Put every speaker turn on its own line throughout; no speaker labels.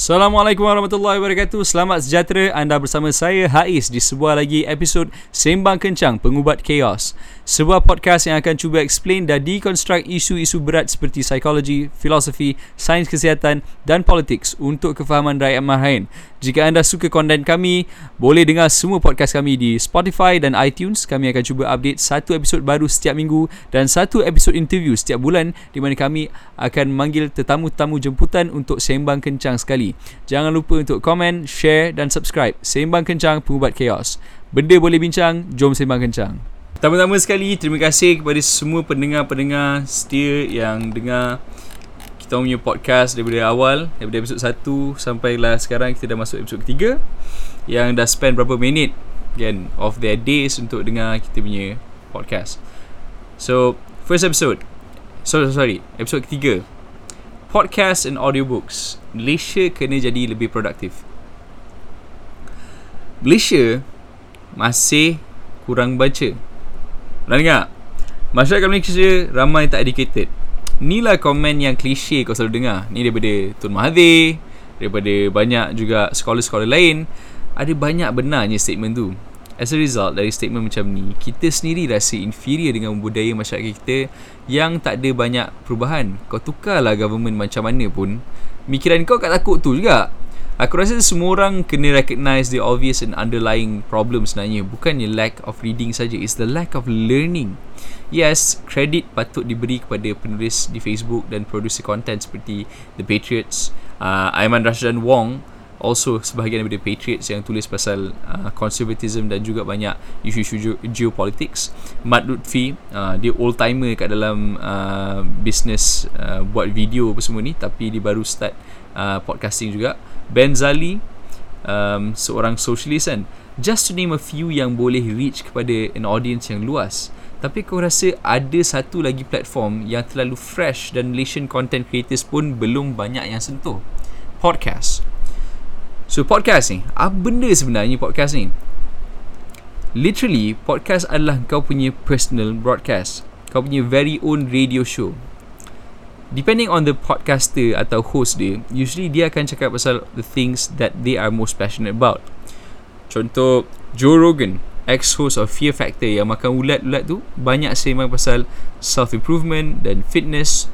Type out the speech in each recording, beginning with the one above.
Assalamualaikum warahmatullahi wabarakatuh. Selamat sejahtera anda bersama saya Haiz di sebuah lagi episod Sembang Kencang Pengubat Chaos. Sebuah podcast yang akan cuba explain dan deconstruct isu-isu berat seperti psikologi, filosofi, sains kesihatan dan politik untuk kefahaman rakyat marhain. Jika anda suka konten kami, boleh dengar semua podcast kami di Spotify dan iTunes. Kami akan cuba update satu episod baru setiap minggu dan satu episod interview setiap bulan di mana kami akan manggil tetamu-tetamu jemputan untuk sembang kencang sekali. Jangan lupa untuk komen, share dan subscribe. Sembang Kencang Pengubat Chaos. Benda boleh bincang, jom sembang kencang. Pertama-tama sekali, terima kasih kepada semua pendengar-pendengar setia yang dengar kita punya podcast daripada awal, daripada episod 1 sampai lah sekarang kita dah masuk episod ketiga yang dah spend berapa minit kan of their days untuk dengar kita punya podcast. So, first episode. Sorry, sorry, episode ketiga podcast and audiobooks. Malaysia kena jadi lebih produktif. Malaysia masih kurang baca. Pernah dengar? Masyarakat Malaysia ramai tak educated. Inilah komen yang klise kau selalu dengar. Ni daripada Tun Mahathir, daripada banyak juga sekolah-sekolah lain. Ada banyak benarnya statement tu. As a result dari statement macam ni, kita sendiri rasa inferior dengan budaya masyarakat kita yang tak ada banyak perubahan. Kau tukarlah government macam mana pun, mikiran kau kat takut tu juga. Aku rasa semua orang kena recognize the obvious and underlying problem sebenarnya. Bukannya lack of reading saja, it's the lack of learning. Yes, credit patut diberi kepada penulis di Facebook dan producer content seperti The Patriots, uh, Aiman Rashdan Wong also sebahagian daripada Patriots yang tulis pasal uh, conservatism dan juga banyak isu-isu geopolitics Mat Lutfi uh, dia old timer kat dalam uh, business uh, buat video apa semua ni tapi dia baru start uh, podcasting juga Ben Zali um, seorang socialist kan. Just to name a few yang boleh reach kepada an audience yang luas. Tapi kau rasa ada satu lagi platform yang terlalu fresh dan Malaysian content creators pun belum banyak yang sentuh. Podcast. So podcast ni Apa benda sebenarnya podcast ni? Literally Podcast adalah kau punya personal broadcast. Kau punya very own radio show Depending on the podcaster atau host dia Usually dia akan cakap pasal The things that they are most passionate about. Contoh Joe Rogan Ex-host of Fear Factor Yang makan ulat-ulat tu Banyak sembang pasal Self-improvement Dan fitness.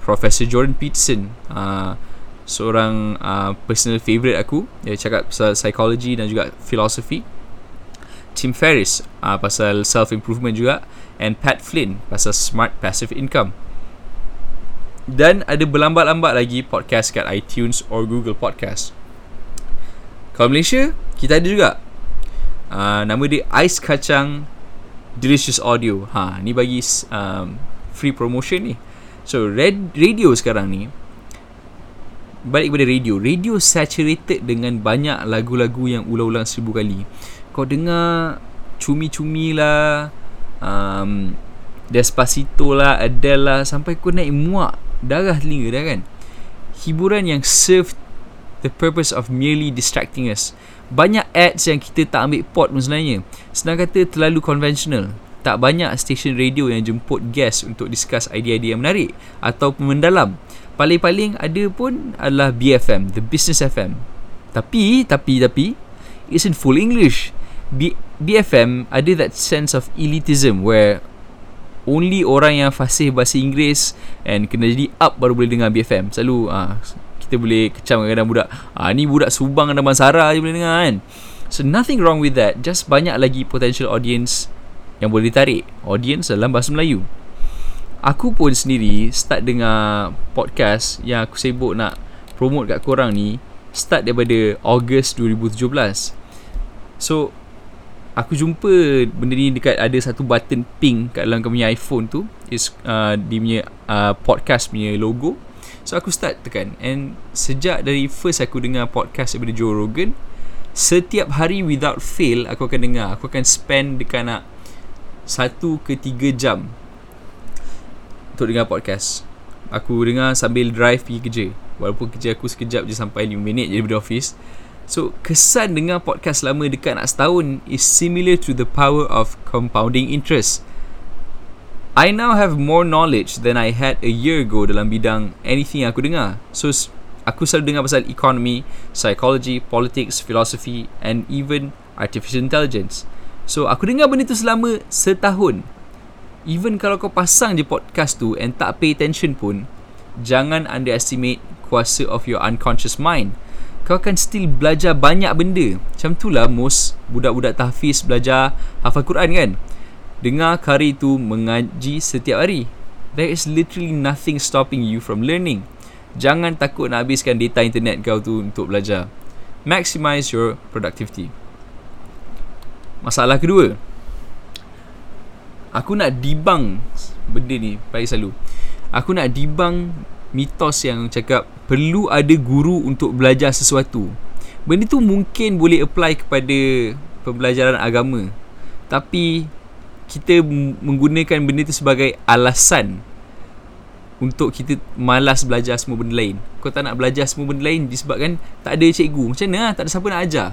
Professor Jordan Peterson uh, seorang uh, personal favourite aku dia cakap pasal psychology dan juga philosophy. Tim Ferriss uh, pasal self improvement juga. And Pat Flynn pasal smart passive income dan ada berlambat-lambat lagi podcast kat iTunes or Google Podcast. Kalau Malaysia kita ada juga. Uh, nama dia Ice Kacang Delicious Audio. Ha ni bagi um, free promotion ni. So red radio sekarang ni balik kepada radio. Radio saturated dengan banyak lagu-lagu yang ulang-ulang seribu kali. Kau dengar cumi-cumi lah um, Despacito lah Adele lah sampai kau naik muak darah telinga dah kan. Hiburan yang serve the purpose of merely distracting us. Banyak ads yang kita tak ambil pot pun sebenarnya. Senang kata terlalu conventional. Tak banyak stesen radio yang jemput guest untuk discuss idea-idea yang menarik atau mendalam. Paling-paling ada pun adalah BFM, the Business FM. Tapi, tapi, tapi, it's in full English. B- BFM ada that sense of elitism where only orang yang fasih bahasa Inggeris and kena jadi up baru boleh dengar BFM. Selalu ah kita boleh kecam kadang-kadang budak. Ah ni budak Subang dan Bansara je boleh dengar kan. So nothing wrong with that. Just banyak lagi potential audience yang boleh ditarik. Audience dalam bahasa Melayu aku pun sendiri start dengar podcast yang aku sibuk nak promote kat korang ni start daripada Ogos 2017 so aku jumpa benda ni dekat ada satu button pink kat dalam kau punya iPhone tu. Is uh, dia punya uh, podcast punya logo. So aku start tekan. And sejak dari first aku dengar podcast daripada Joe Rogan setiap hari without fail aku akan dengar. Aku akan spend dekat nak satu ke tiga jam untuk dengar podcast. Aku dengar sambil drive pergi kerja. Walaupun kerja aku sekejap je sampai 5 minit je daripada office So kesan dengar podcast lama dekat nak setahun Is similar to the power of compounding interest I now have more knowledge than I had a year ago dalam bidang anything yang aku dengar So Aku selalu dengar pasal economy, psychology, politics, philosophy and even artificial intelligence. So aku dengar benda tu selama setahun. Even kalau kau pasang je podcast tu and tak pay attention pun, jangan underestimate kuasa of your unconscious mind. Kau akan still belajar banyak benda. Macam tu lah most budak-budak tahfiz belajar hafal Quran kan. Dengar kari tu mengaji setiap hari. There is literally nothing stopping you from learning. Jangan takut nak habiskan data internet kau tu untuk belajar. Maximize your productivity. Masalah kedua. Aku nak debunk benda ni baik selalu. Aku nak debunk mitos yang cakap perlu ada guru untuk belajar sesuatu. Benda tu mungkin boleh apply kepada pembelajaran agama. Tapi kita menggunakan benda tu sebagai alasan untuk kita malas belajar semua benda lain. Kau tak nak belajar semua benda lain disebabkan tak ada cikgu. Macam mana lah? Tak ada siapa nak ajar.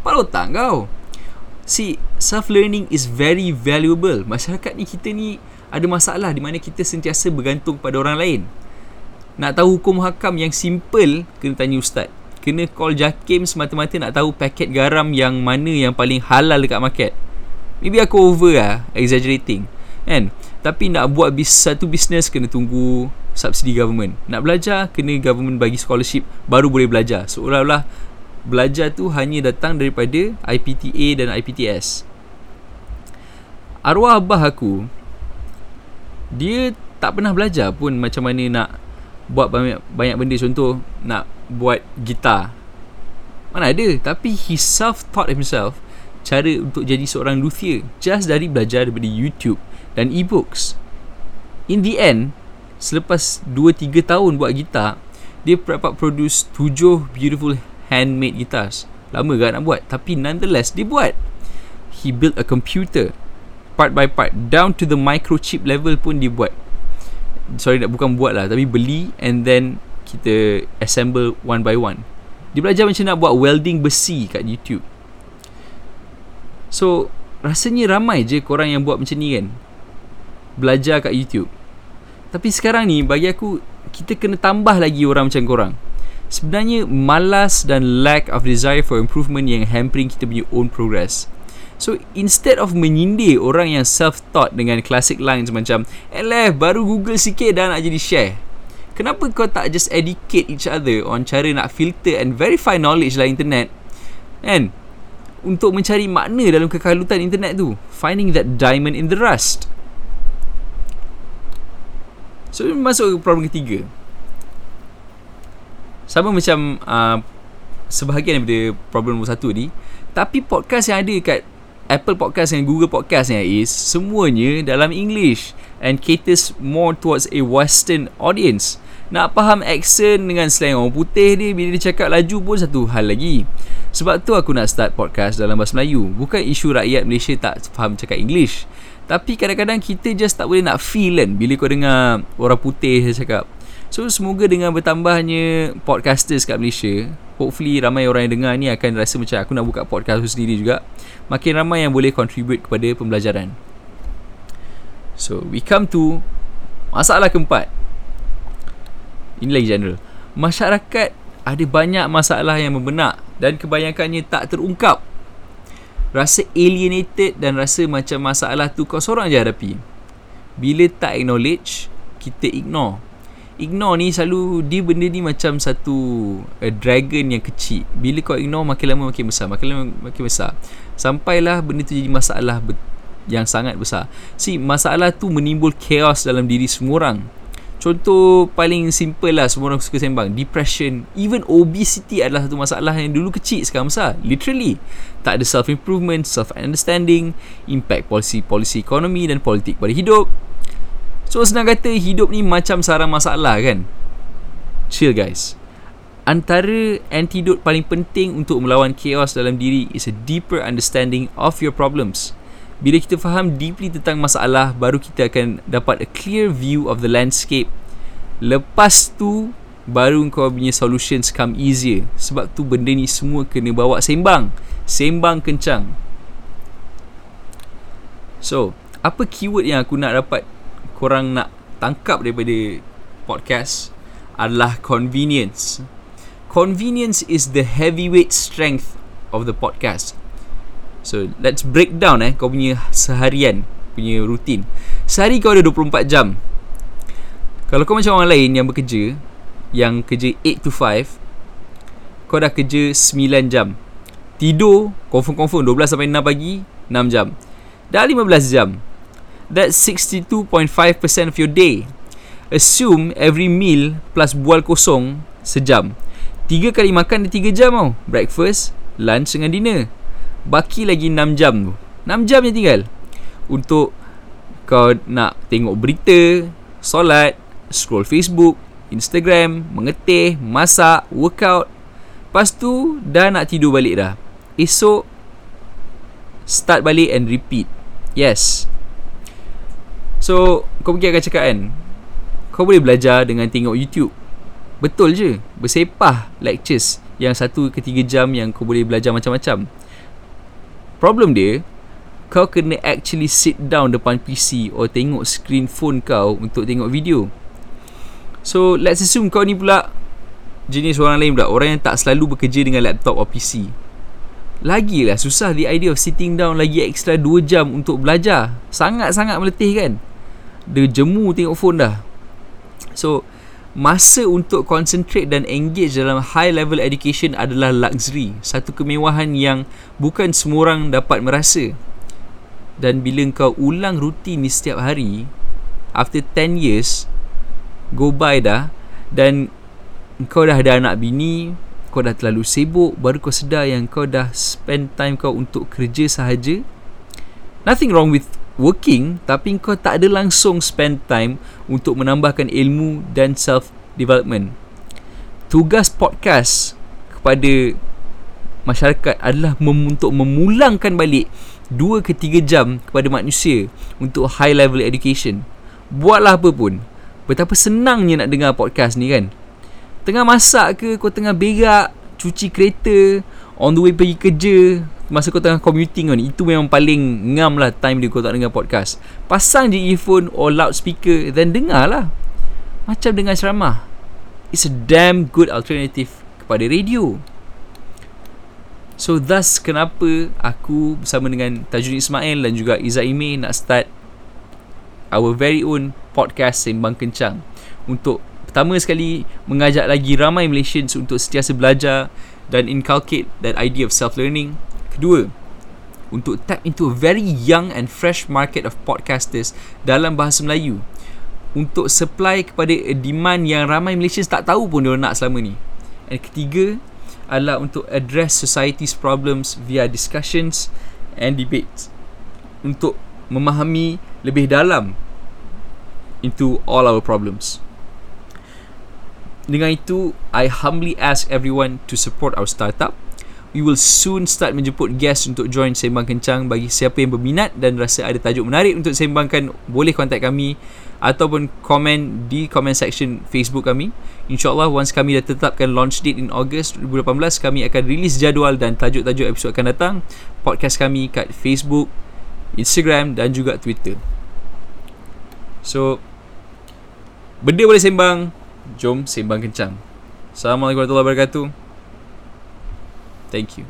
Kepala otak kau. See, self-learning is very valuable. Masyarakat ni, kita ni ada masalah di mana kita sentiasa bergantung pada orang lain. Nak tahu hukum hakam yang simple, kena tanya ustaz. Kena call Jakim semata-mata nak tahu paket garam yang mana yang paling halal dekat market. Maybe aku over lah, exaggerating. Kan? Tapi nak buat bis, satu bisnes kena tunggu subsidi government. Nak belajar kena government bagi scholarship baru boleh belajar. Seolah-olah belajar tu hanya datang daripada IPTA dan IPTS. Arwah abah aku dia tak pernah belajar pun macam mana nak buat banyak, banyak benda contoh nak buat gitar. Mana ada tapi he self taught himself cara untuk jadi seorang luthier just dari belajar daripada YouTube dan e-books. In the end, selepas 2-3 tahun buat gitar, dia dapat produce 7 beautiful handmade guitars. Lama kan nak buat, tapi nonetheless dia buat. He built a computer part by part down to the microchip level pun dia buat. Sorry nak bukan buat lah tapi beli and then kita assemble one by one. Dia belajar macam nak buat welding besi kat YouTube. So rasanya ramai je korang yang buat macam ni kan belajar kat YouTube. Tapi sekarang ni bagi aku kita kena tambah lagi orang macam korang. Sebenarnya malas dan lack of desire for improvement yang hampering kita punya own progress. So instead of menyindir orang yang self-taught dengan classic lines macam Eh baru google sikit dah nak jadi share Kenapa kau tak just educate each other on cara nak filter and verify knowledge lah internet? And Untuk mencari makna dalam kekalutan internet tu Finding that diamond in the rust. So masuk ke problem ketiga. Sama macam uh, Sebahagian daripada problem nombor satu ni Tapi podcast yang ada kat Apple Podcast dan Google Podcast ni is Semuanya dalam English And caters more towards a western audience. Nak faham accent dengan slang orang putih dia Bila dia cakap laju pun satu hal lagi. Sebab tu aku nak start podcast dalam bahasa Melayu Bukan isu rakyat Malaysia tak faham cakap English. Tapi kadang-kadang kita just tak boleh nak feel kan Bila kau dengar orang putih cakap So semoga dengan bertambahnya podcasters kat Malaysia Hopefully ramai orang yang dengar ni akan rasa macam aku nak buka podcast sendiri juga. Makin ramai yang boleh contribute kepada pembelajaran. So we come to masalah keempat. Ini lagi general. Masyarakat ada banyak masalah yang membenak Dan kebanyakannya tak terungkap. Rasa alienated dan rasa macam masalah tu kau seorang je hadapi. Bila tak acknowledge, kita ignore. Ignore ni selalu dia benda ni macam satu a dragon yang kecil. Bila kau ignore makin lama makin besar, makin lama makin besar. Sampailah benda tu jadi masalah yang sangat besar. Si masalah tu menimbul chaos dalam diri semua orang. Contoh paling simple lah semua orang suka sembang Depression Even obesity adalah satu masalah yang dulu kecil sekarang besar Literally Tak ada self-improvement, self-understanding Impact polisi-polisi ekonomi dan politik pada hidup So senang kata hidup ni macam sarang masalah kan? Chill guys. Antara antidote paling penting untuk melawan chaos dalam diri Is a deeper understanding of your problems. Bila kita faham deeply tentang masalah Baru kita akan dapat a clear view of the landscape. Lepas tu Baru kau punya solutions come easier. Sebab tu benda ni semua kena bawa sembang. Sembang kencang. So Apa keyword yang aku nak dapat Korang nak tangkap daripada Podcast Adalah convenience convenience is the heavyweight strength of the podcast. So, let's break down eh kau punya seharian, punya rutin. Sehari kau ada 24 jam. Kalau kau macam orang lain yang bekerja, yang kerja 8 to 5, kau dah kerja 9 jam. Tidur, confirm-confirm 12 sampai 6 pagi, 6 jam. Dah 15 jam. That's 62.5% of your day. Assume every meal plus bual kosong sejam. Tiga kali makan dia tiga jam tau. Breakfast, lunch dengan dinner. Baki lagi 6 jam tu. 6 jam je tinggal. Untuk kau nak tengok berita, solat, scroll Facebook, Instagram, mengetih, masak, workout. Lepas tu, dah nak tidur balik dah. Esok, start balik and repeat. Yes. So, kau pergi akan cakap kan, kau boleh belajar dengan tengok YouTube. Betul je. Bersepah lectures yang satu ke tiga jam yang kau boleh belajar macam-macam. Problem dia, kau kena actually sit down depan PC or tengok screen phone kau untuk tengok video. So, let's assume kau ni pula jenis orang lain pula. Orang yang tak selalu bekerja dengan laptop or PC. Lagilah susah the idea of sitting down lagi extra 2 jam untuk belajar. Sangat-sangat meletih kan? Dia jemu tengok phone dah. So, masa untuk concentrate dan engage dalam high level education adalah luxury. Satu kemewahan yang bukan semua orang dapat merasa. Dan bila kau ulang rutin ni setiap hari, after 10 years, go by dah, dan kau dah ada anak bini, kau dah terlalu sibuk baru kau sedar yang kau dah spend time kau untuk kerja sahaja nothing wrong with working tapi kau tak ada langsung spend time untuk menambahkan ilmu dan self development tugas podcast kepada masyarakat adalah mem- untuk memulangkan balik 2 ke 3 jam kepada manusia untuk high level education. Buatlah apa pun. Betapa senangnya nak dengar podcast ni kan? Tengah masak ke Kau tengah berak Cuci kereta On the way pergi kerja Masa kau tengah commuting kan Itu memang paling ngam lah Time dia kau tak dengar podcast. Pasang je earphone Or loudspeaker Then dengar lah. Macam dengar ceramah. It's a damn good alternative Kepada radio. So thus kenapa aku bersama dengan Tajudin Ismail dan juga Izzat Ime nak start our very own podcast Sembang Kencang. Untuk Pertama sekali mengajak lagi ramai Malaysians untuk sentiasa belajar dan inculcate that idea of self-learning. Kedua, untuk tap into a very young and fresh market of podcasters dalam bahasa Melayu untuk supply kepada a demand yang ramai Malaysians tak tahu pun dia nak selama ni. And ketiga adalah untuk address society's problems via discussions and debates untuk memahami lebih dalam into all our problems. Dengan itu, I humbly ask everyone to support our startup. We will soon start menjemput guests untuk join Sembang Kencang bagi siapa yang berminat dan rasa ada tajuk menarik untuk sembangkan, boleh contact kami ataupun komen di comment section Facebook kami. InsyaAllah once kami dah tetapkan launch date in August 2018, kami akan release jadual dan tajuk-tajuk episod akan datang. Podcast kami kat Facebook, Instagram dan juga Twitter. So, benda boleh sembang, Jom sembang kencang. Assalamualaikum warahmatullahi wabarakatuh. Thank you.